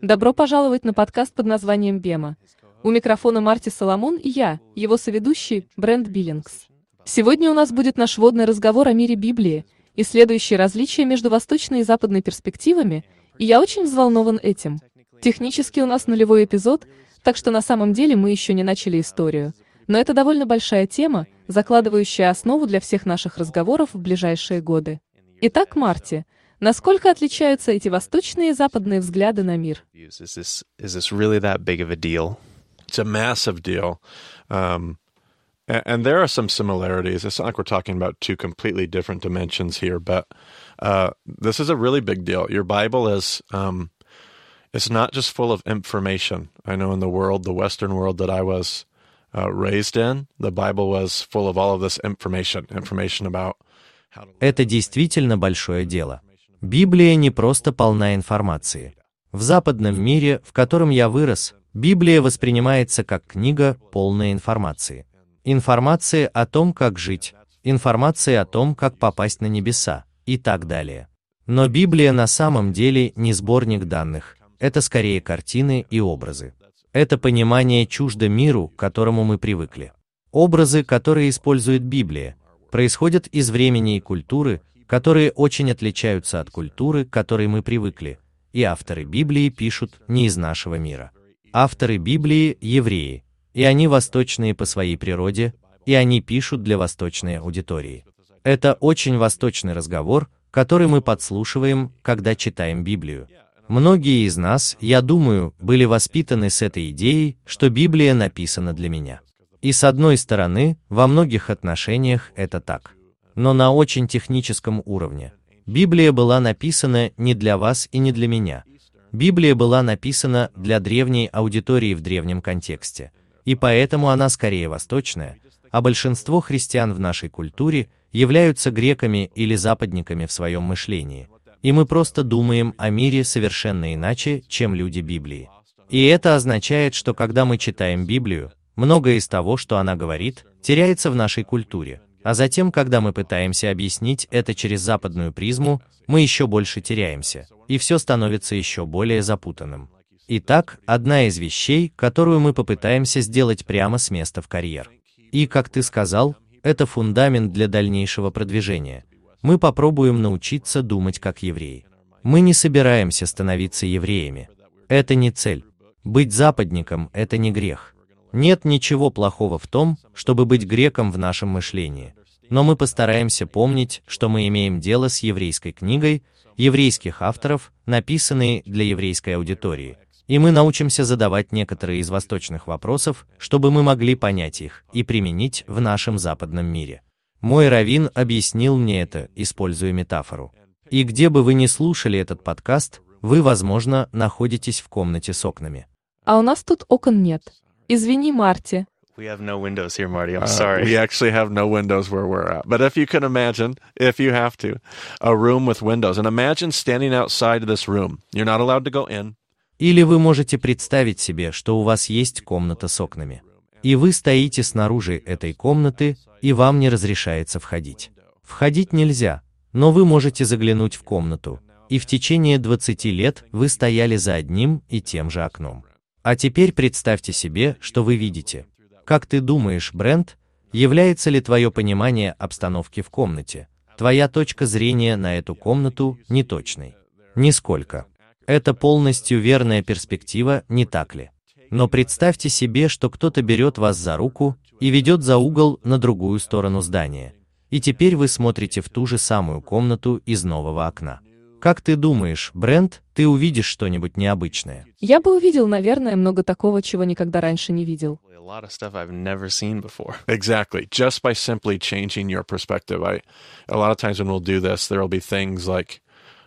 Добро пожаловать на подкаст под названием «Бема». У микрофона Марти Соломон и я, его соведущий, Брент Биллингс. Сегодня у нас будет наш водный разговор о мире Библии, исследующий различия между восточной и западной перспективами, и я очень взволнован этим. Технически у нас нулевой эпизод, так что на самом деле мы еще не начали историю. Но это довольно большая тема, закладывающая основу для всех наших разговоров в ближайшие годы. Итак, Марти, Насколько отличаются эти восточные и западные взгляды на мир? It's a massive deal. Um, and, and there are some similarities. It's not like we're talking about two completely different dimensions here, but uh, this is a really big deal. Your Bible is um, it's not just full of information. I know in the world, the Western world that I was uh, raised in, the Bible was full of all of this information, information about how to. Это действительно большое дело. Библия не просто полна информации. В западном мире, в котором я вырос, Библия воспринимается как книга, полная информации. Информации о том, как жить, информации о том, как попасть на небеса и так далее. Но Библия на самом деле не сборник данных, это скорее картины и образы. Это понимание чуждо миру, к которому мы привыкли. Образы, которые использует Библия, происходят из времени и культуры, которые очень отличаются от культуры, к которой мы привыкли, и авторы Библии пишут не из нашего мира. Авторы Библии – евреи, и они восточные по своей природе, и они пишут для восточной аудитории. Это очень восточный разговор, который мы подслушиваем, когда читаем Библию. Многие из нас, я думаю, были воспитаны с этой идеей, что Библия написана для меня. И с одной стороны, во многих отношениях это так но на очень техническом уровне. Библия была написана не для вас и не для меня. Библия была написана для древней аудитории в древнем контексте, и поэтому она скорее восточная, а большинство христиан в нашей культуре являются греками или западниками в своем мышлении, и мы просто думаем о мире совершенно иначе, чем люди Библии. И это означает, что когда мы читаем Библию, многое из того, что она говорит, теряется в нашей культуре, а затем, когда мы пытаемся объяснить это через западную призму, мы еще больше теряемся, и все становится еще более запутанным. Итак, одна из вещей, которую мы попытаемся сделать прямо с места в карьер. И, как ты сказал, это фундамент для дальнейшего продвижения. Мы попробуем научиться думать как евреи. Мы не собираемся становиться евреями. Это не цель. Быть западником – это не грех. Нет ничего плохого в том, чтобы быть греком в нашем мышлении. Но мы постараемся помнить, что мы имеем дело с еврейской книгой, еврейских авторов, написанной для еврейской аудитории. И мы научимся задавать некоторые из восточных вопросов, чтобы мы могли понять их и применить в нашем западном мире. Мой раввин объяснил мне это, используя метафору. И где бы вы ни слушали этот подкаст, вы, возможно, находитесь в комнате с окнами. А у нас тут окон нет. Извини, Марти. We have no windows here, Marty. I'm Uh, sorry. we actually have no windows where we're at. But if you can imagine, if you have to, a room with windows, and imagine standing outside of this room. You're not allowed to go in. Или вы можете представить себе, что у вас есть комната с окнами. И вы стоите снаружи этой комнаты, и вам не разрешается входить. Входить нельзя, но вы можете заглянуть в комнату, и в течение 20 лет вы стояли за одним и тем же окном. А теперь представьте себе, что вы видите. Как ты думаешь, Брент, является ли твое понимание обстановки в комнате, твоя точка зрения на эту комнату неточной? Нисколько. Это полностью верная перспектива, не так ли? Но представьте себе, что кто-то берет вас за руку и ведет за угол на другую сторону здания. И теперь вы смотрите в ту же самую комнату из нового окна. Как ты думаешь, Брент, ты увидишь что-нибудь необычное? Я бы увидел, наверное, много такого, чего никогда раньше не видел. A lot of stuff I've never seen before. Exactly. Just by simply changing your perspective. I, a lot of times when we'll do this, there will be things like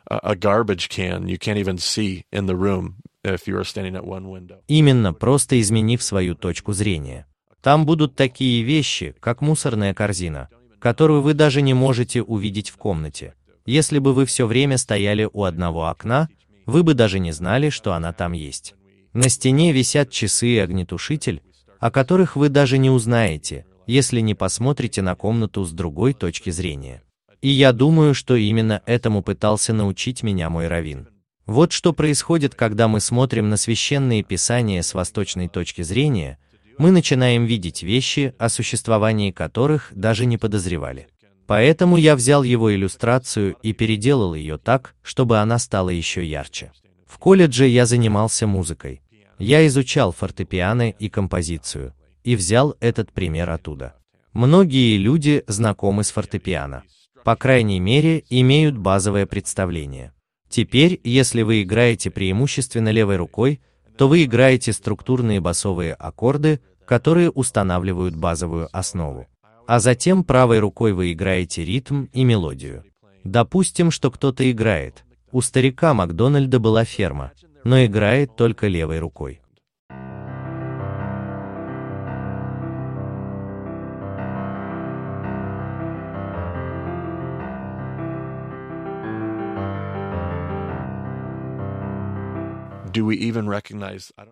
a, a garbage can you can't even see in the room if you are standing at one window. Именно просто изменив свою точку зрения. Там будут такие вещи, как мусорная корзина, которую вы даже не можете увидеть в комнате. Если бы вы все время стояли у одного окна, вы бы даже не знали, что она там есть. На стене висят часы и огнетушитель, о которых вы даже не узнаете, если не посмотрите на комнату с другой точки зрения. И я думаю, что именно этому пытался научить меня мой раввин. Вот что происходит, когда мы смотрим на священные писания с восточной точки зрения, мы начинаем видеть вещи, о существовании которых даже не подозревали. Поэтому я взял его иллюстрацию и переделал ее так, чтобы она стала еще ярче. В колледже я занимался музыкой. Я изучал фортепиано и композицию, и взял этот пример оттуда. Многие люди знакомы с фортепиано. По крайней мере, имеют базовое представление. Теперь, если вы играете преимущественно левой рукой, то вы играете структурные басовые аккорды, которые устанавливают базовую основу а затем правой рукой вы играете ритм и мелодию. Допустим, что кто-то играет. У старика Макдональда была ферма, но играет только левой рукой.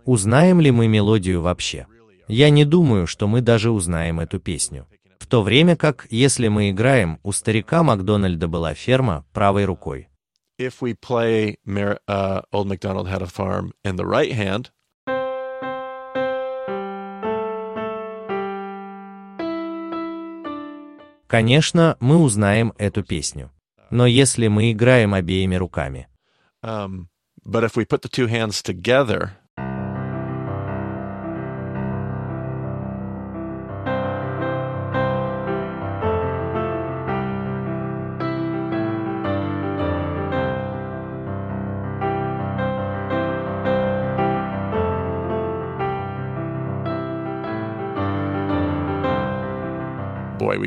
Узнаем ли мы мелодию вообще? Я не думаю, что мы даже узнаем эту песню. В то время как, если мы играем, у старика Макдональда была ферма правой рукой. If we play uh, Old MacDonald Had a Farm in the right hand, Конечно, мы узнаем эту песню. Но если мы играем обеими руками, um, but if we put the two hands together,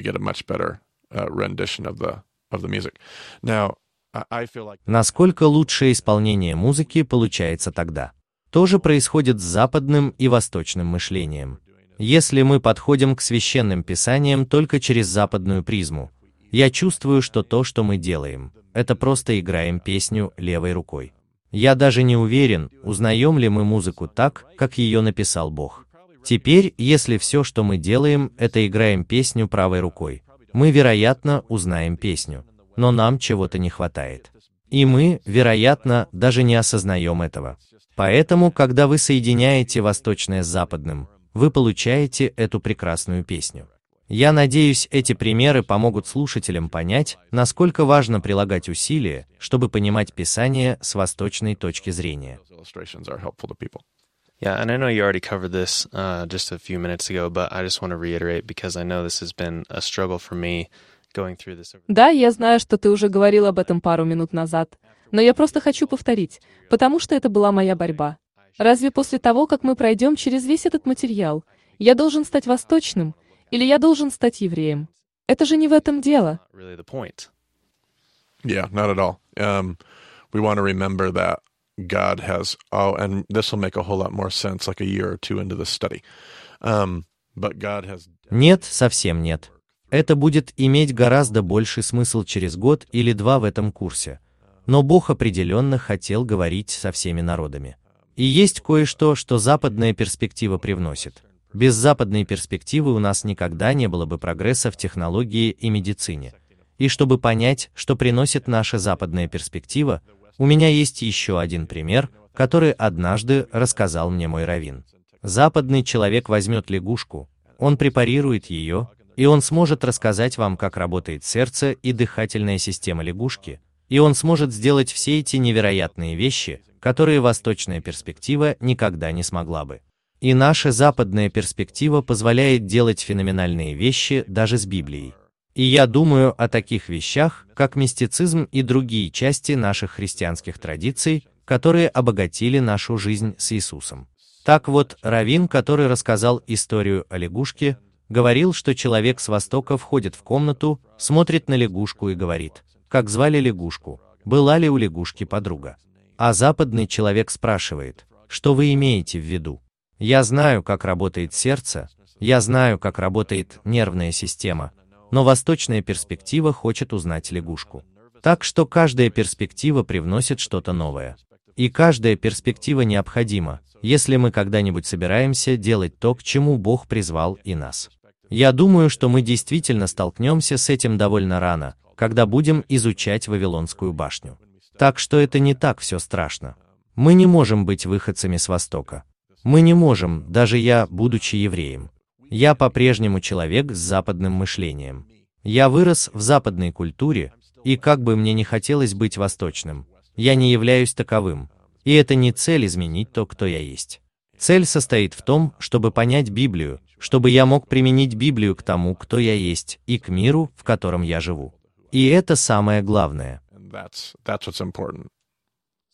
get a much better uh, rendition of the of the music. Now, I feel like насколько лучшее исполнение музыки получается тогда? То же происходит с западным и восточным мышлением. Если мы подходим к священным писаниям только через западную призму, я чувствую, что то, что мы делаем, это просто играем песню левой рукой. Я даже не уверен, узнаем ли мы музыку так, как ее написал Бог. Теперь, если все, что мы делаем, это играем песню правой рукой, мы, вероятно, узнаем песню, но нам чего-то не хватает. И мы, вероятно, даже не осознаем этого. Поэтому, когда вы соединяете восточное с западным, вы получаете эту прекрасную песню. Я надеюсь, эти примеры помогут слушателям понять, насколько важно прилагать усилия, чтобы понимать Писание с восточной точки зрения. Yeah, and I know you already covered this uh, just a few minutes ago, but I just want to reiterate because I know this has been a struggle for me going through this. Да, я знаю, что ты уже говорил об этом пару минут назад, но я просто хочу повторить, потому что это была моя борьба. Разве после того, как мы пройдем через весь этот материал, я должен стать восточным, или я должен стать евреем? Это же не в этом дело. Not really the point. Yeah, not at all. Um, we want to remember that God has. Oh, and this will make a whole lot more sense like a year or two into the study. Um, but God has. Нет, совсем нет. Это будет иметь гораздо больший смысл через год или два в этом курсе. Но Бог определенно хотел говорить со всеми народами. И есть кое-что, что западная перспектива привносит. Без западной перспективы у нас никогда не было бы прогресса в технологии и медицине. И чтобы понять, что приносит наша западная перспектива, у меня есть еще один пример, который однажды рассказал мне мой раввин. Западный человек возьмет лягушку, он препарирует ее, и он сможет рассказать вам, как работает сердце и дыхательная система лягушки, и он сможет сделать все эти невероятные вещи, которые восточная перспектива никогда не смогла бы. И наша западная перспектива позволяет делать феноменальные вещи даже с Библией. И я думаю о таких вещах, как мистицизм и другие части наших христианских традиций, которые обогатили нашу жизнь с Иисусом. Так вот, Равин, который рассказал историю о лягушке, говорил, что человек с востока входит в комнату, смотрит на лягушку и говорит, как звали лягушку, была ли у лягушки подруга. А западный человек спрашивает, что вы имеете в виду? Я знаю, как работает сердце, я знаю, как работает нервная система, но восточная перспектива хочет узнать лягушку. Так что каждая перспектива привносит что-то новое. И каждая перспектива необходима, если мы когда-нибудь собираемся делать то, к чему Бог призвал и нас. Я думаю, что мы действительно столкнемся с этим довольно рано, когда будем изучать Вавилонскую башню. Так что это не так все страшно. Мы не можем быть выходцами с Востока. Мы не можем, даже я, будучи евреем. Я по-прежнему человек с западным мышлением. Я вырос в западной культуре, и как бы мне не хотелось быть восточным, я не являюсь таковым. И это не цель изменить то, кто я есть. Цель состоит в том, чтобы понять Библию, чтобы я мог применить Библию к тому, кто я есть, и к миру, в котором я живу. И это самое главное.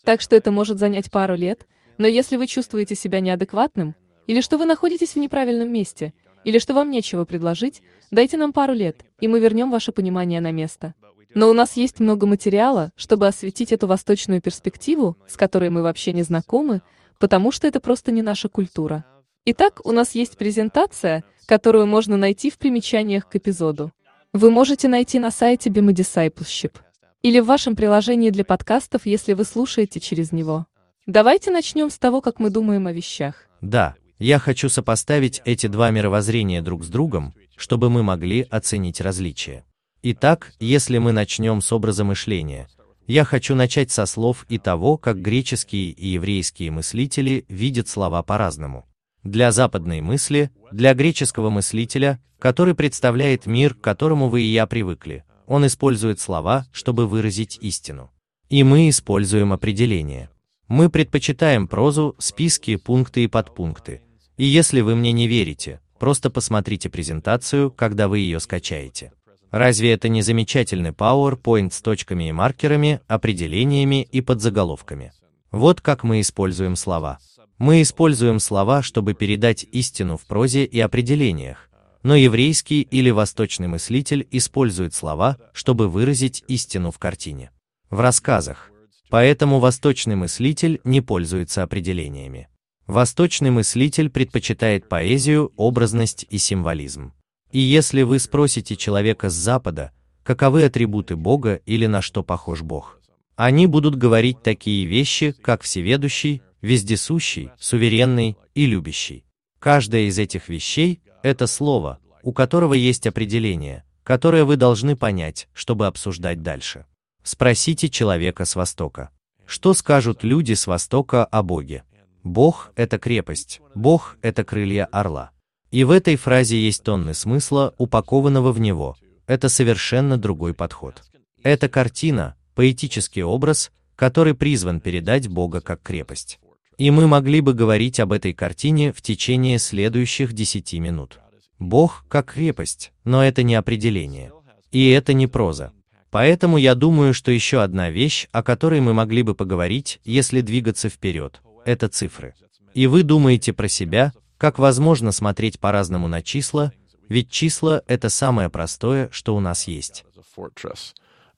Так что это может занять пару лет, но если вы чувствуете себя неадекватным, или что вы находитесь в неправильном месте, или что вам нечего предложить, дайте нам пару лет, и мы вернем ваше понимание на место. Но у нас есть много материала, чтобы осветить эту восточную перспективу, с которой мы вообще не знакомы, потому что это просто не наша культура. Итак, у нас есть презентация, которую можно найти в примечаниях к эпизоду. Вы можете найти на сайте Bima Discipleship или в вашем приложении для подкастов, если вы слушаете через него. Давайте начнем с того, как мы думаем о вещах. Да, я хочу сопоставить эти два мировоззрения друг с другом, чтобы мы могли оценить различия. Итак, если мы начнем с образа мышления, я хочу начать со слов и того, как греческие и еврейские мыслители видят слова по-разному. Для западной мысли, для греческого мыслителя, который представляет мир, к которому вы и я привыкли, он использует слова, чтобы выразить истину. И мы используем определения. Мы предпочитаем прозу, списки, пункты и подпункты. И если вы мне не верите, просто посмотрите презентацию, когда вы ее скачаете. Разве это не замечательный PowerPoint с точками и маркерами, определениями и подзаголовками? Вот как мы используем слова. Мы используем слова, чтобы передать истину в прозе и определениях, но еврейский или восточный мыслитель использует слова, чтобы выразить истину в картине. В рассказах. Поэтому восточный мыслитель не пользуется определениями. Восточный мыслитель предпочитает поэзию, образность и символизм. И если вы спросите человека с Запада, каковы атрибуты Бога или на что похож Бог, они будут говорить такие вещи, как всеведущий, вездесущий, суверенный и любящий. Каждая из этих вещей – это слово, у которого есть определение, которое вы должны понять, чтобы обсуждать дальше. Спросите человека с Востока. Что скажут люди с Востока о Боге? Бог – это крепость, Бог – это крылья орла. И в этой фразе есть тонны смысла, упакованного в него. Это совершенно другой подход. Это картина, поэтический образ, который призван передать Бога как крепость. И мы могли бы говорить об этой картине в течение следующих десяти минут. Бог как крепость, но это не определение. И это не проза. Поэтому я думаю, что еще одна вещь, о которой мы могли бы поговорить, если двигаться вперед, это цифры. И вы думаете про себя, как возможно смотреть по-разному на числа, ведь числа — это самое простое, что у нас есть.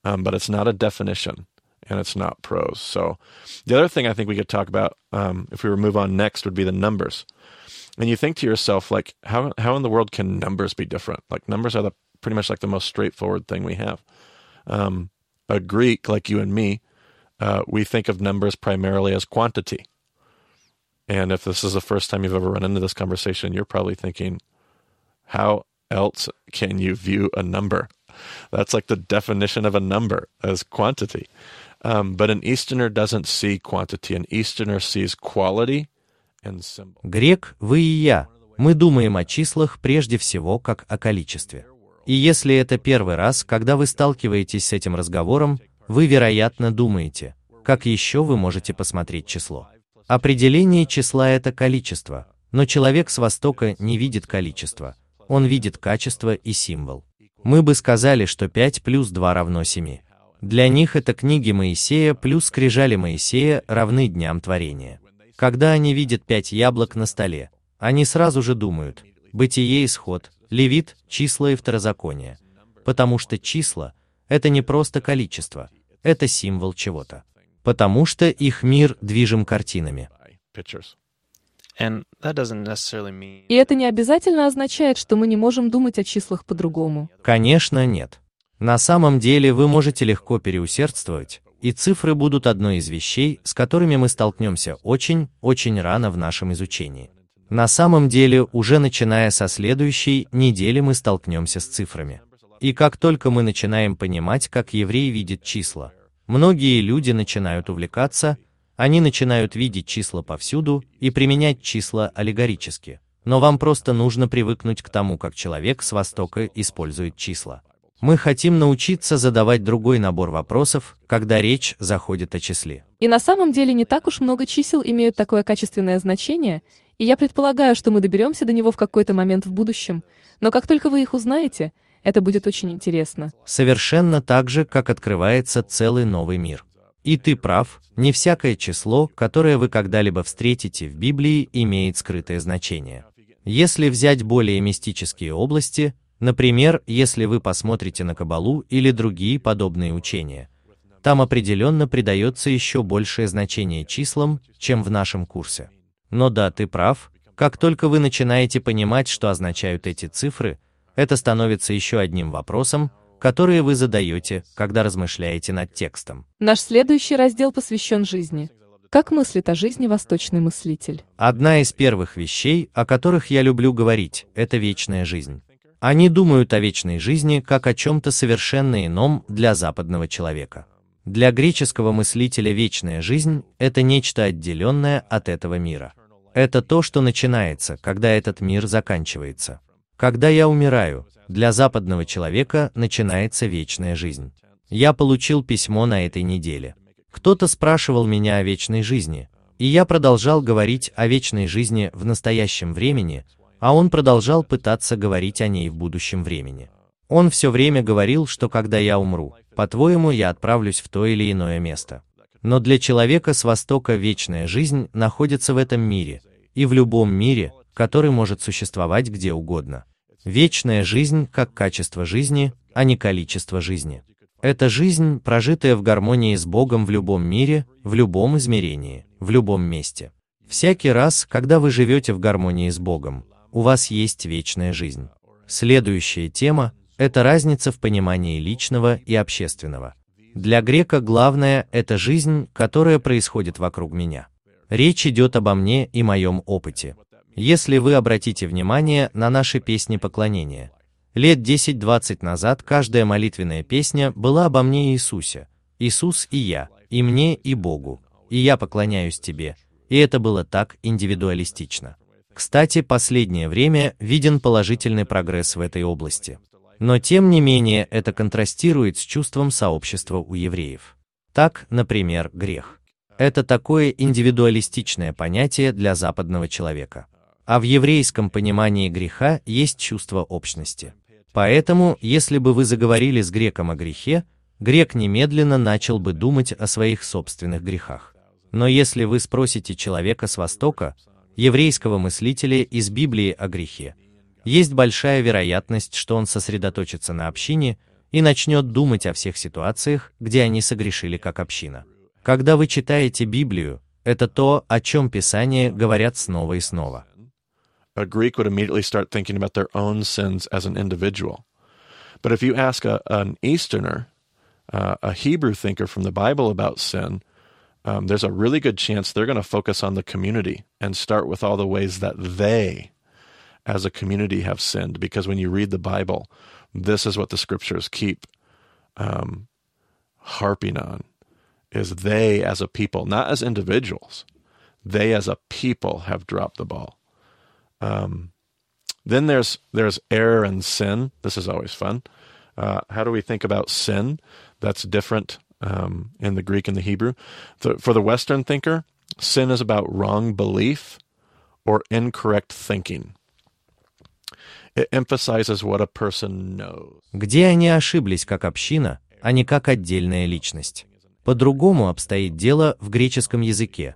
Um, and it's not prose. So the other thing I think we could talk about, um, if we were move on next, would be the numbers. And you think to yourself, like, how how in the world can numbers be different? Like numbers are pretty much like the most straightforward thing we have. Um, a Greek like you and me, uh, we think of numbers primarily as quantity. And if this is the first time you've ever run into this conversation, you're probably thinking, how else can you view a number? That's like the definition of a number as quantity. Um, but an Easterner doesn't see quantity. An Easterner sees quality and symbol. Грек, вы и я, мы думаем о числах прежде всего как о количестве. И если это первый раз, когда вы сталкиваетесь с этим разговором, вы, вероятно, думаете, как еще вы можете посмотреть число. Определение числа – это количество, но человек с Востока не видит количество, он видит качество и символ. Мы бы сказали, что 5 плюс 2 равно 7. Для них это книги Моисея плюс скрижали Моисея равны дням творения. Когда они видят пять яблок на столе, они сразу же думают «Бытие, исход», «Левит», «Числа» и «Второзаконие». Потому что числа – это не просто количество, это символ чего-то потому что их мир движим картинами. И это не обязательно означает, что мы не можем думать о числах по-другому. Конечно, нет. На самом деле вы можете легко переусердствовать, и цифры будут одной из вещей, с которыми мы столкнемся очень, очень рано в нашем изучении. На самом деле, уже начиная со следующей недели мы столкнемся с цифрами. И как только мы начинаем понимать, как еврей видит числа, Многие люди начинают увлекаться, они начинают видеть числа повсюду и применять числа аллегорически. Но вам просто нужно привыкнуть к тому, как человек с Востока использует числа. Мы хотим научиться задавать другой набор вопросов, когда речь заходит о числе. И на самом деле не так уж много чисел имеют такое качественное значение, и я предполагаю, что мы доберемся до него в какой-то момент в будущем, но как только вы их узнаете, это будет очень интересно. Совершенно так же, как открывается целый новый мир. И ты прав, не всякое число, которое вы когда-либо встретите в Библии, имеет скрытое значение. Если взять более мистические области, Например, если вы посмотрите на Кабалу или другие подобные учения, там определенно придается еще большее значение числам, чем в нашем курсе. Но да, ты прав, как только вы начинаете понимать, что означают эти цифры, это становится еще одним вопросом, который вы задаете, когда размышляете над текстом. Наш следующий раздел посвящен жизни. Как мыслит о жизни восточный мыслитель? Одна из первых вещей, о которых я люблю говорить, это вечная жизнь. Они думают о вечной жизни как о чем-то совершенно ином для западного человека. Для греческого мыслителя вечная жизнь – это нечто отделенное от этого мира. Это то, что начинается, когда этот мир заканчивается. Когда я умираю, для западного человека начинается вечная жизнь. Я получил письмо на этой неделе. Кто-то спрашивал меня о вечной жизни, и я продолжал говорить о вечной жизни в настоящем времени – а он продолжал пытаться говорить о ней в будущем времени. Он все время говорил, что когда я умру, по-твоему, я отправлюсь в то или иное место. Но для человека с Востока вечная жизнь находится в этом мире, и в любом мире, который может существовать где угодно. Вечная жизнь как качество жизни, а не количество жизни. Это жизнь, прожитая в гармонии с Богом в любом мире, в любом измерении, в любом месте. Всякий раз, когда вы живете в гармонии с Богом, у вас есть вечная жизнь. Следующая тема – это разница в понимании личного и общественного. Для грека главное – это жизнь, которая происходит вокруг меня. Речь идет обо мне и моем опыте. Если вы обратите внимание на наши песни поклонения, лет 10-20 назад каждая молитвенная песня была обо мне и Иисусе. Иисус и я, и мне, и Богу, и я поклоняюсь тебе, и это было так индивидуалистично. Кстати, последнее время виден положительный прогресс в этой области. Но тем не менее это контрастирует с чувством сообщества у евреев. Так, например, грех. Это такое индивидуалистичное понятие для западного человека. А в еврейском понимании греха есть чувство общности. Поэтому, если бы вы заговорили с греком о грехе, грек немедленно начал бы думать о своих собственных грехах. Но если вы спросите человека с Востока, еврейского мыслителя из Библии о грехе. Есть большая вероятность, что он сосредоточится на общине и начнет думать о всех ситуациях, где они согрешили как община. Когда вы читаете Библию, это то, о чем Писание говорят снова и снова. A Greek would immediately start thinking about their own sins as an individual. But if you ask a, an Easterner, uh, a Hebrew thinker from the Bible about sin, um, there's a really good chance they're going to focus on the community and start with all the ways that they, as a community, have sinned. Because when you read the Bible, this is what the scriptures keep um, harping on: is they as a people, not as individuals, they as a people have dropped the ball. Um, then there's there's error and sin. This is always fun. Uh, how do we think about sin? That's different um, in the Greek and the Hebrew. The, for the Western thinker, sin is about wrong belief or incorrect thinking. It emphasizes what a person knows. Где они ошиблись как община, а не как отдельная личность. По-другому обстоит дело в греческом языке.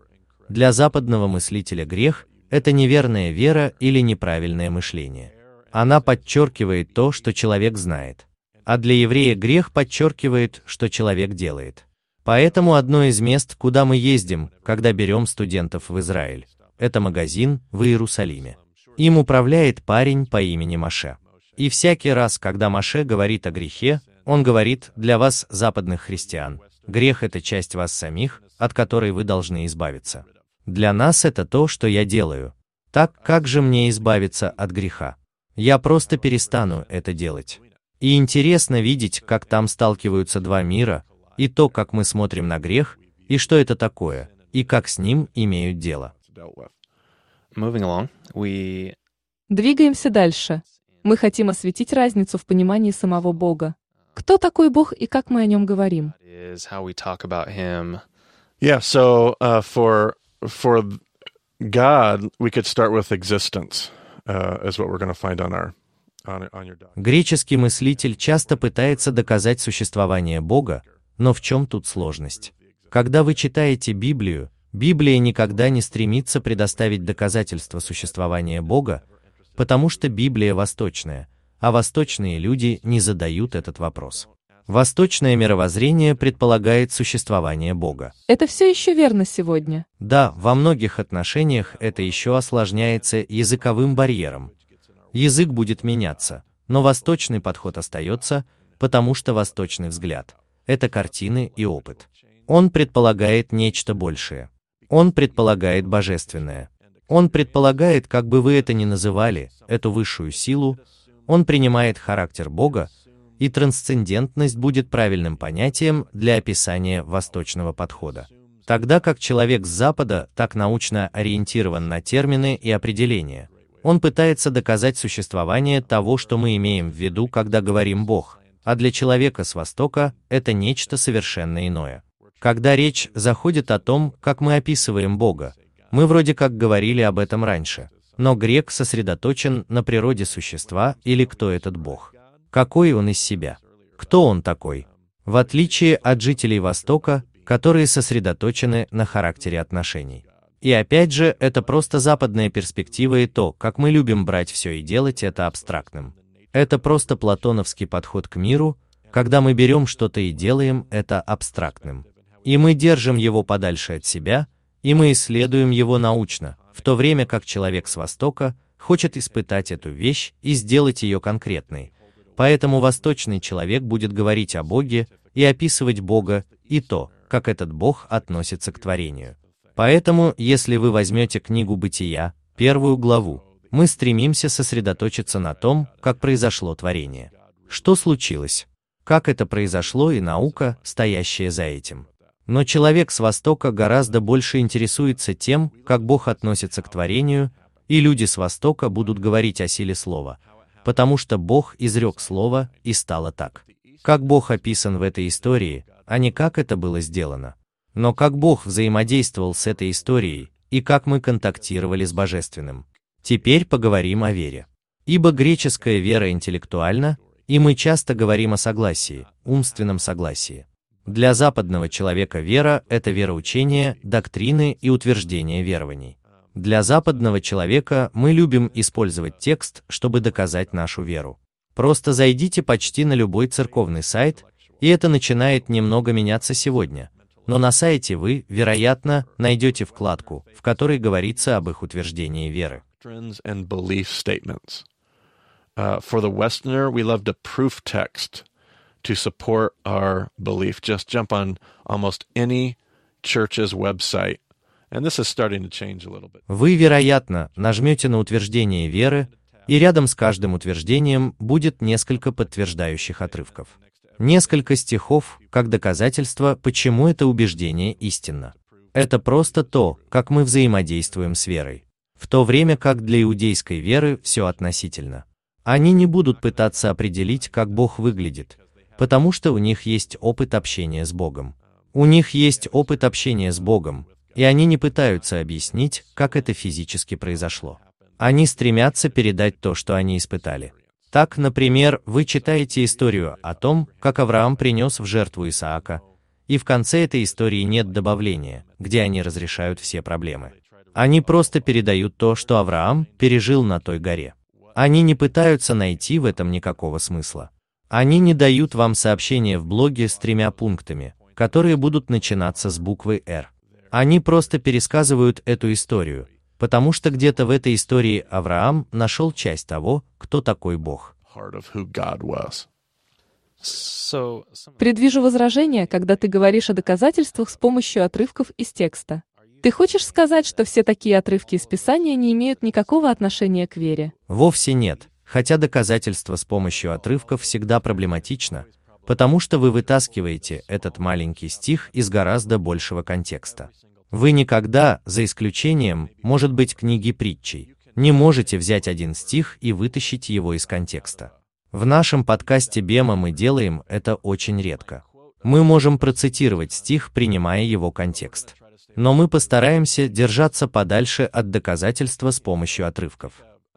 Для западного мыслителя грех – это неверная вера или неправильное мышление. Она подчеркивает то, что человек знает – а для еврея грех подчеркивает, что человек делает. Поэтому одно из мест, куда мы ездим, когда берем студентов в Израиль, это магазин в Иерусалиме. Им управляет парень по имени Маше. И всякий раз, когда Маше говорит о грехе, он говорит для вас, западных христиан, грех – это часть вас самих, от которой вы должны избавиться. Для нас это то, что я делаю. Так как же мне избавиться от греха? Я просто перестану это делать. И интересно видеть, как там сталкиваются два мира, и то, как мы смотрим на грех, и что это такое, и как с ним имеют дело. Двигаемся дальше. Мы хотим осветить разницу в понимании самого Бога. Кто такой Бог и как мы о нем говорим? Yeah, so uh, for for. Греческий мыслитель часто пытается доказать существование Бога, но в чем тут сложность? Когда вы читаете Библию, Библия никогда не стремится предоставить доказательства существования Бога, потому что Библия восточная, а восточные люди не задают этот вопрос. Восточное мировоззрение предполагает существование Бога. Это все еще верно сегодня. Да, во многих отношениях это еще осложняется языковым барьером. Язык будет меняться, но восточный подход остается, потому что восточный взгляд – это картины и опыт. Он предполагает нечто большее. Он предполагает божественное. Он предполагает, как бы вы это ни называли, эту высшую силу, он принимает характер Бога, и трансцендентность будет правильным понятием для описания восточного подхода. Тогда как человек с Запада так научно ориентирован на термины и определения. Он пытается доказать существование того, что мы имеем в виду, когда говорим «Бог», а для человека с Востока это нечто совершенно иное. Когда речь заходит о том, как мы описываем Бога, мы вроде как говорили об этом раньше, но грек сосредоточен на природе существа или кто этот Бог. Какой он из себя? Кто он такой? В отличие от жителей Востока, которые сосредоточены на характере отношений. И опять же, это просто западная перспектива и то, как мы любим брать все и делать это абстрактным. Это просто платоновский подход к миру, когда мы берем что-то и делаем это абстрактным. И мы держим его подальше от себя, и мы исследуем его научно, в то время как человек с Востока хочет испытать эту вещь и сделать ее конкретной. Поэтому восточный человек будет говорить о Боге и описывать Бога и то, как этот Бог относится к творению. Поэтому, если вы возьмете книгу Бытия, первую главу, мы стремимся сосредоточиться на том, как произошло творение. Что случилось? Как это произошло и наука, стоящая за этим. Но человек с Востока гораздо больше интересуется тем, как Бог относится к творению, и люди с Востока будут говорить о силе слова, потому что Бог изрек слово, и стало так. Как Бог описан в этой истории, а не как это было сделано. Но как Бог взаимодействовал с этой историей, и как мы контактировали с Божественным. Теперь поговорим о вере. Ибо греческая вера интеллектуальна, и мы часто говорим о согласии, умственном согласии. Для западного человека вера – это вероучение, доктрины и утверждение верований. Для западного человека мы любим использовать текст, чтобы доказать нашу веру. Просто зайдите почти на любой церковный сайт, и это начинает немного меняться сегодня. Но на сайте вы, вероятно, найдете вкладку, в которой говорится об их утверждении веры. Uh, to support our belief. Just jump on almost any church's website. Вы, вероятно, нажмете на утверждение веры, и рядом с каждым утверждением будет несколько подтверждающих отрывков. Несколько стихов, как доказательство, почему это убеждение истинно. Это просто то, как мы взаимодействуем с верой. В то время как для иудейской веры все относительно. Они не будут пытаться определить, как Бог выглядит, потому что у них есть опыт общения с Богом. У них есть опыт общения с Богом, и они не пытаются объяснить, как это физически произошло. Они стремятся передать то, что они испытали. Так, например, вы читаете историю о том, как Авраам принес в жертву Исаака, и в конце этой истории нет добавления, где они разрешают все проблемы. Они просто передают то, что Авраам пережил на той горе. Они не пытаются найти в этом никакого смысла. Они не дают вам сообщение в блоге с тремя пунктами, которые будут начинаться с буквы «Р». Они просто пересказывают эту историю, потому что где-то в этой истории Авраам нашел часть того, кто такой Бог. Предвижу возражение, когда ты говоришь о доказательствах с помощью отрывков из текста. Ты хочешь сказать, что все такие отрывки из Писания не имеют никакого отношения к вере? Вовсе нет, хотя доказательство с помощью отрывков всегда проблематично, потому что вы вытаскиваете этот маленький стих из гораздо большего контекста. Вы никогда, за исключением, может быть, книги притчей, не можете взять один стих и вытащить его из контекста. В нашем подкасте Бема мы делаем это очень редко. Мы можем процитировать стих, принимая его контекст. Но мы постараемся держаться подальше от доказательства с помощью отрывков.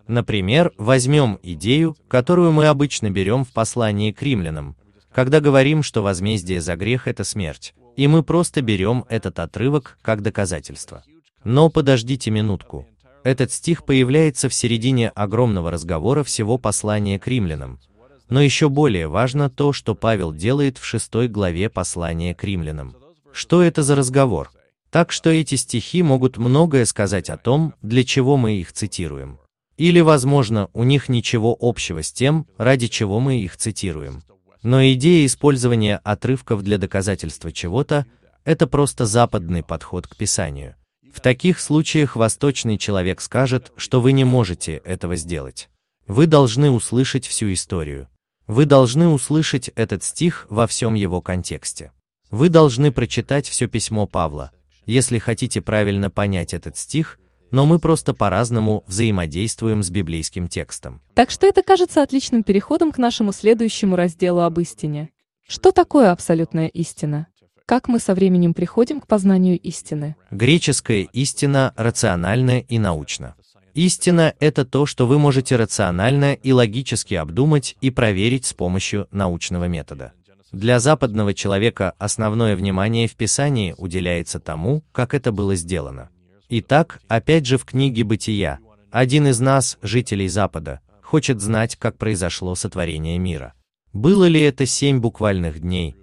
Например, возьмем идею, которую мы обычно берем в послании к римлянам, когда говорим, что возмездие за грех – это смерть, и мы просто берем этот отрывок как доказательство. Но подождите минутку. Этот стих появляется в середине огромного разговора всего послания к римлянам. Но еще более важно то, что Павел делает в шестой главе послания к римлянам. Что это за разговор? Так что эти стихи могут многое сказать о том, для чего мы их цитируем. Или, возможно, у них ничего общего с тем, ради чего мы их цитируем. Но идея использования отрывков для доказательства чего-то – это просто западный подход к Писанию. В таких случаях восточный человек скажет, что вы не можете этого сделать. Вы должны услышать всю историю. Вы должны услышать этот стих во всем его контексте. Вы должны прочитать все письмо Павла, если хотите правильно понять этот стих – но мы просто по-разному взаимодействуем с библейским текстом. Так что это кажется отличным переходом к нашему следующему разделу об истине. Что такое абсолютная истина? Как мы со временем приходим к познанию истины? Греческая истина рациональна и научна. Истина – это то, что вы можете рационально и логически обдумать и проверить с помощью научного метода. Для западного человека основное внимание в Писании уделяется тому, как это было сделано. Итак, опять же в книге «Бытия», один из нас, жителей Запада, хочет знать, как произошло сотворение мира. Было ли это семь буквальных дней?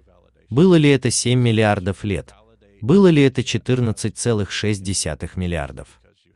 Было ли это семь миллиардов лет? Было ли это 14,6 миллиардов?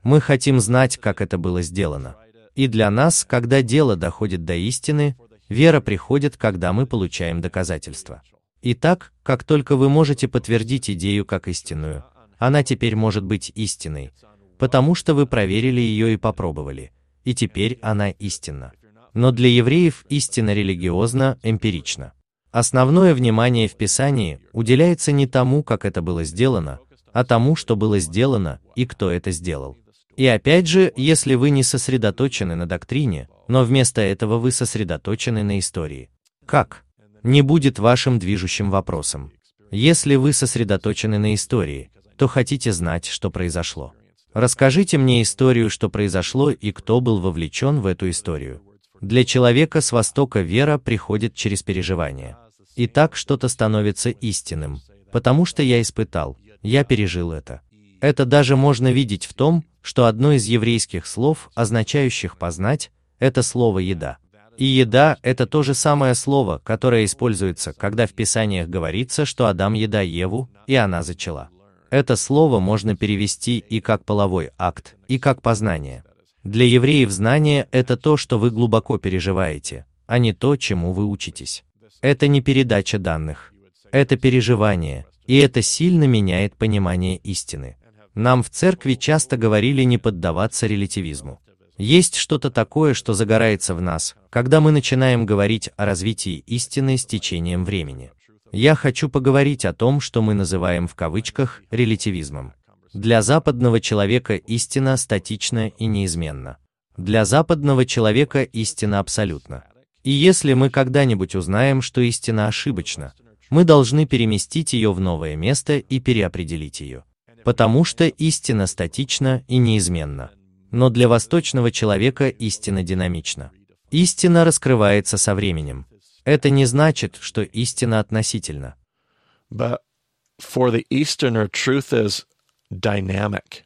Мы хотим знать, как это было сделано. И для нас, когда дело доходит до истины, вера приходит, когда мы получаем доказательства. Итак, как только вы можете подтвердить идею как истинную, она теперь может быть истинной, потому что вы проверили ее и попробовали, и теперь она истинна. Но для евреев истина религиозна, эмпирична. Основное внимание в Писании уделяется не тому, как это было сделано, а тому, что было сделано и кто это сделал. И опять же, если вы не сосредоточены на доктрине, но вместо этого вы сосредоточены на истории. Как? Не будет вашим движущим вопросом. Если вы сосредоточены на истории, то хотите знать, что произошло. Расскажите мне историю, что произошло и кто был вовлечен в эту историю. Для человека с Востока вера приходит через переживание. И так что-то становится истинным, потому что я испытал, я пережил это. Это даже можно видеть в том, что одно из еврейских слов, означающих «познать», это слово «еда». И еда – это то же самое слово, которое используется, когда в Писаниях говорится, что Адам еда Еву, и она зачала. Это слово можно перевести и как половой акт, и как познание. Для евреев знание – это то, что вы глубоко переживаете, а не то, чему вы учитесь. Это не передача данных. Это переживание, и это сильно меняет понимание истины. Нам в церкви часто говорили не поддаваться релятивизму. Есть что-то такое, что загорается в нас, когда мы начинаем говорить о развитии истины с течением времени. Я хочу поговорить о том, что мы называем в кавычках релятивизмом. Для западного человека истина статична и неизменна. Для западного человека истина абсолютна. И если мы когда-нибудь узнаем, что истина ошибочна, мы должны переместить ее в новое место и переопределить ее. Потому что истина статична и неизменна. Но для восточного человека истина динамична. Истина раскрывается со временем. Это не значит, что истина относительна. But for the Easterner, truth is dynamic.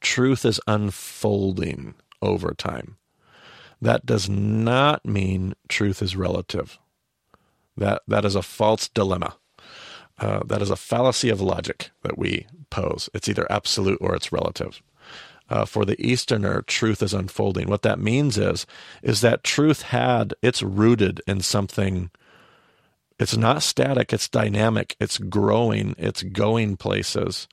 Truth is unfolding over time. That does not mean truth is relative. That, that is a false dilemma. Uh, that is a fallacy of logic that we pose. It's either absolute or it's relative uh, for the Easterner, truth is unfolding. What that means is, is that truth had, it's rooted in something. It's not static, it's dynamic, it's growing, it's going places.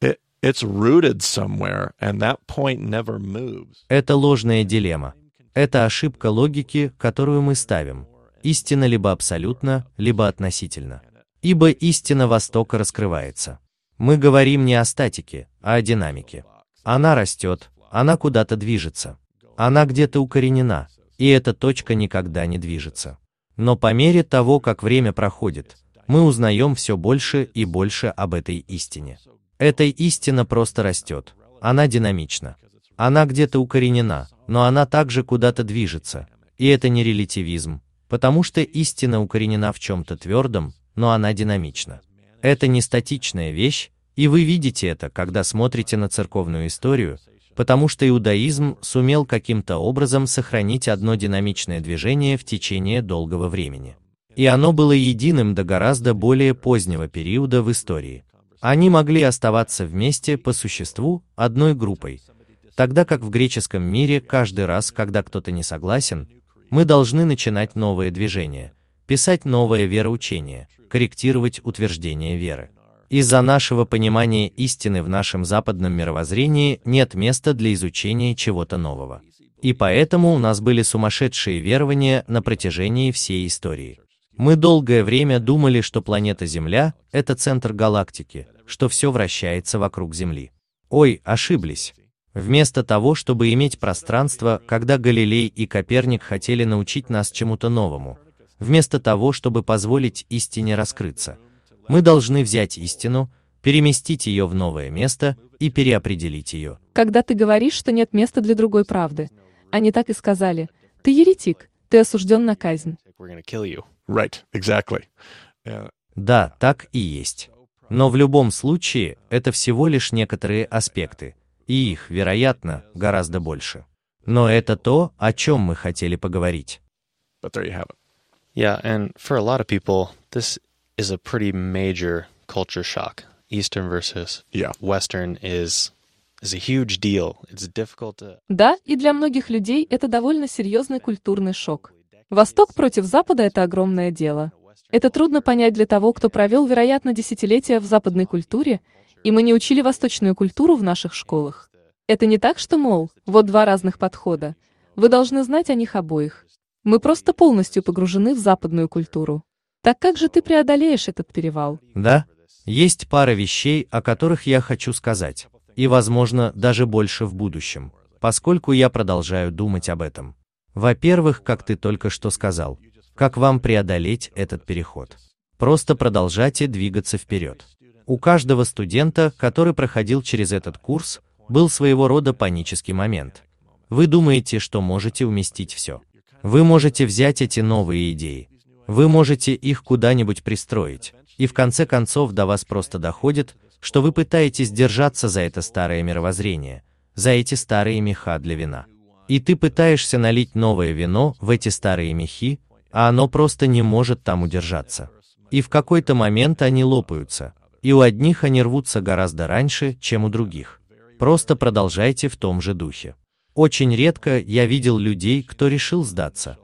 It, it's rooted somewhere, and that point never moves. Это ложная дилемма. Это ошибка логики, которую мы ставим. Истина либо абсолютно, либо относительно. Ибо истина Востока раскрывается. Мы говорим не о статике, а о динамике. Она растет, она куда-то движется. Она где-то укоренена, и эта точка никогда не движется. Но по мере того, как время проходит, мы узнаем все больше и больше об этой истине. Эта истина просто растет, она динамична. Она где-то укоренена, но она также куда-то движется. И это не релятивизм, потому что истина укоренена в чем-то твердом, но она динамична. Это не статичная вещь, и вы видите это, когда смотрите на церковную историю, потому что иудаизм сумел каким-то образом сохранить одно динамичное движение в течение долгого времени. И оно было единым до гораздо более позднего периода в истории. Они могли оставаться вместе по существу одной группой, тогда как в греческом мире каждый раз, когда кто-то не согласен, мы должны начинать новое движение, писать новое вероучение, корректировать утверждение веры. Из-за нашего понимания истины в нашем западном мировоззрении нет места для изучения чего-то нового. И поэтому у нас были сумасшедшие верования на протяжении всей истории. Мы долгое время думали, что планета Земля – это центр галактики, что все вращается вокруг Земли. Ой, ошиблись. Вместо того, чтобы иметь пространство, когда Галилей и Коперник хотели научить нас чему-то новому, вместо того, чтобы позволить истине раскрыться – мы должны взять истину, переместить ее в новое место и переопределить ее. Когда ты говоришь, что нет места для другой правды, они так и сказали, ты еретик, ты осужден на казнь. Right, exactly. Yeah. Да, так и есть. Но в любом случае, это всего лишь некоторые аспекты, и их, вероятно, гораздо больше. Но это то, о чем мы хотели поговорить. Yeah, and for a lot of people, this is a pretty major culture shock. Eastern versus Yeah. Western is is a huge deal. It's difficult to Да, и для многих людей это довольно серьезный культурный шок. Восток против Запада – это огромное дело. Это трудно понять для того, кто провел, вероятно, десятилетия в западной культуре, и мы не учили восточную культуру в наших школах. Это не так, что, мол, вот два разных подхода. Вы должны знать о них обоих. Мы просто полностью погружены в западную культуру. Так как же ты преодолеешь этот перевал? Да, есть пара вещей, о которых я хочу сказать, и, возможно, даже больше в будущем, поскольку я продолжаю думать об этом. Во-первых, как ты только что сказал, как вам преодолеть этот переход? Просто продолжайте двигаться вперед. У каждого студента, который проходил через этот курс, был своего рода панический момент. Вы думаете, что можете уместить все. Вы можете взять эти новые идеи, вы можете их куда-нибудь пристроить, и в конце концов до вас просто доходит, что вы пытаетесь держаться за это старое мировоззрение, за эти старые меха для вина. И ты пытаешься налить новое вино в эти старые мехи, а оно просто не может там удержаться. И в какой-то момент они лопаются, и у одних они рвутся гораздо раньше, чем у других. Просто продолжайте в том же духе. Очень редко я видел людей, кто решил сдаться,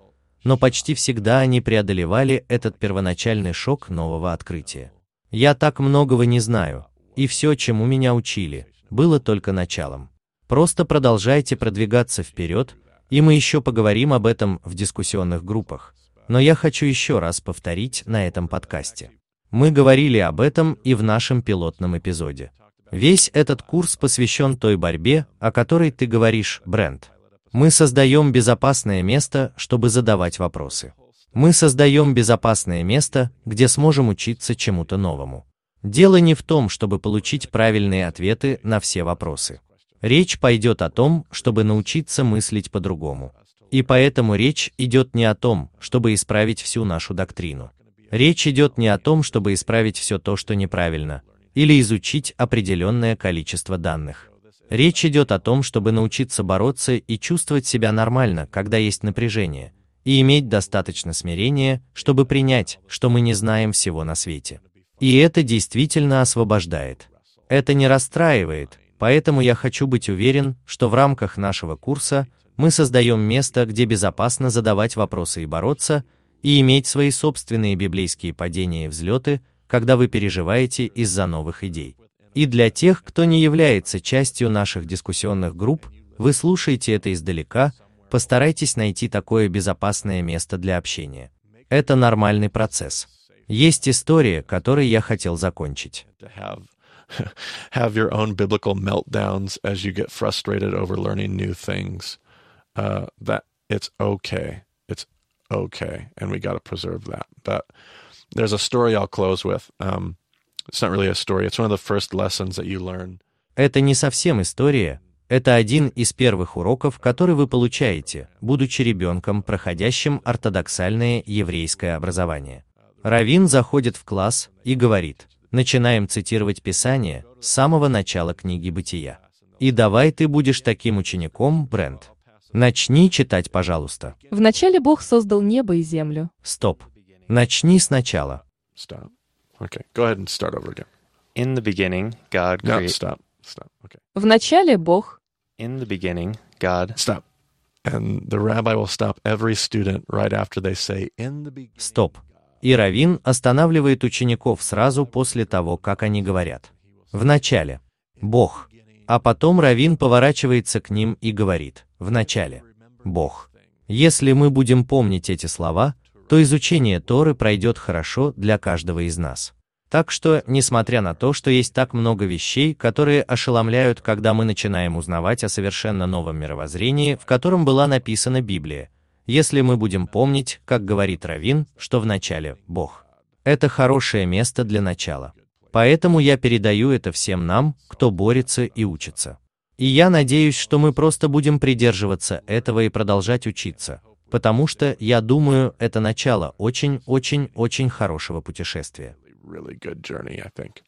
но почти всегда они преодолевали этот первоначальный шок нового открытия. Я так многого не знаю, и все, чему меня учили, было только началом. Просто продолжайте продвигаться вперед, и мы еще поговорим об этом в дискуссионных группах. Но я хочу еще раз повторить на этом подкасте. Мы говорили об этом и в нашем пилотном эпизоде. Весь этот курс посвящен той борьбе, о которой ты говоришь, Брент. Мы создаем безопасное место, чтобы задавать вопросы. Мы создаем безопасное место, где сможем учиться чему-то новому. Дело не в том, чтобы получить правильные ответы на все вопросы. Речь пойдет о том, чтобы научиться мыслить по-другому. И поэтому речь идет не о том, чтобы исправить всю нашу доктрину. Речь идет не о том, чтобы исправить все то, что неправильно, или изучить определенное количество данных. Речь идет о том, чтобы научиться бороться и чувствовать себя нормально, когда есть напряжение, и иметь достаточно смирения, чтобы принять, что мы не знаем всего на свете. И это действительно освобождает. Это не расстраивает, поэтому я хочу быть уверен, что в рамках нашего курса мы создаем место, где безопасно задавать вопросы и бороться, и иметь свои собственные библейские падения и взлеты, когда вы переживаете из-за новых идей. И для тех, кто не является частью наших дискуссионных групп, вы слушаете это издалека, постарайтесь найти такое безопасное место для общения. Это нормальный процесс. Есть история, которой я хотел закончить. there's a story I'll close with. Um, it's not really a story. It's one of the first lessons that you learn. Это не совсем история, это один из первых уроков, который вы получаете, будучи ребенком, проходящим ортодоксальное еврейское образование. Равин заходит в класс и говорит, начинаем цитировать Писание с самого начала книги Бытия. И давай ты будешь таким учеником, Брент. Начни читать, пожалуйста. Вначале Бог создал небо и землю. Стоп. Начни сначала. Stop. Okay, go ahead and start over again. In the beginning, God No, created. stop. Stop. Okay, Вначале Бог, In the beginning, God. stop. And the rabbi will stop every student right after they say, "In the beginning." Стоп. И Равин останавливает учеников сразу после того, как они говорят. Вначале. Бог. А потом Равин поворачивается к ним и говорит. Вначале. Бог. Если мы будем помнить эти слова, то изучение Торы пройдет хорошо для каждого из нас. Так что, несмотря на то, что есть так много вещей, которые ошеломляют, когда мы начинаем узнавать о совершенно новом мировоззрении, в котором была написана Библия, если мы будем помнить, как говорит Равин, что вначале Бог. Это хорошее место для начала. Поэтому я передаю это всем нам, кто борется и учится. И я надеюсь, что мы просто будем придерживаться этого и продолжать учиться, потому что, я думаю, это начало очень-очень-очень хорошего путешествия. Really good journey, I think.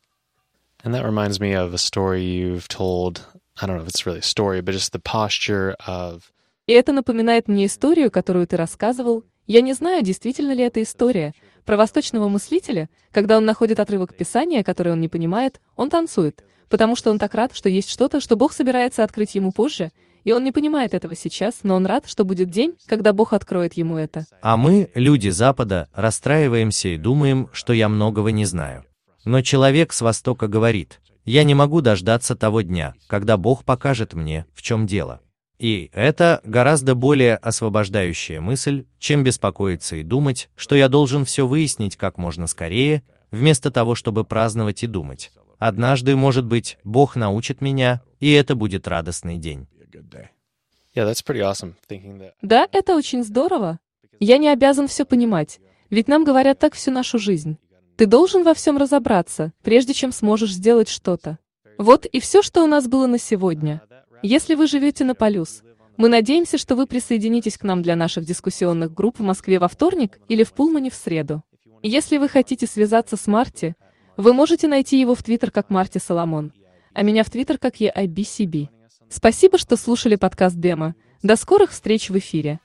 And that reminds me of a story you've told. I don't know if it's really a story, but just the posture of и это напоминает мне историю, которую ты рассказывал. Я не знаю, действительно ли это история. Про восточного мыслителя, когда он находит отрывок Писания, который он не понимает, он танцует, потому что он так рад, что есть что-то, что Бог собирается открыть ему позже, и он не понимает этого сейчас, но он рад, что будет день, когда Бог откроет ему это. А мы, люди Запада, расстраиваемся и думаем, что я многого не знаю. Но человек с Востока говорит, я не могу дождаться того дня, когда Бог покажет мне, в чем дело. И это гораздо более освобождающая мысль, чем беспокоиться и думать, что я должен все выяснить как можно скорее, вместо того, чтобы праздновать и думать. Однажды, может быть, Бог научит меня, и это будет радостный день. Be a good day. yeah, that's pretty awesome. Thinking that Да, это очень здорово. Я не обязан все понимать, ведь нам говорят так всю нашу жизнь. Ты должен во всем разобраться, прежде чем сможешь сделать что-то. Вот и все, что у нас было на сегодня. Если вы живете на Полюс, мы надеемся, что вы присоединитесь к нам для наших дискуссионных групп в Москве во вторник или в Пулмане в среду. Если вы хотите связаться с Марти, вы можете найти его в Твиттер как Марти Соломон, а меня в Твиттер как EIBCB. Спасибо, что слушали подкаст Демо. До скорых встреч в эфире.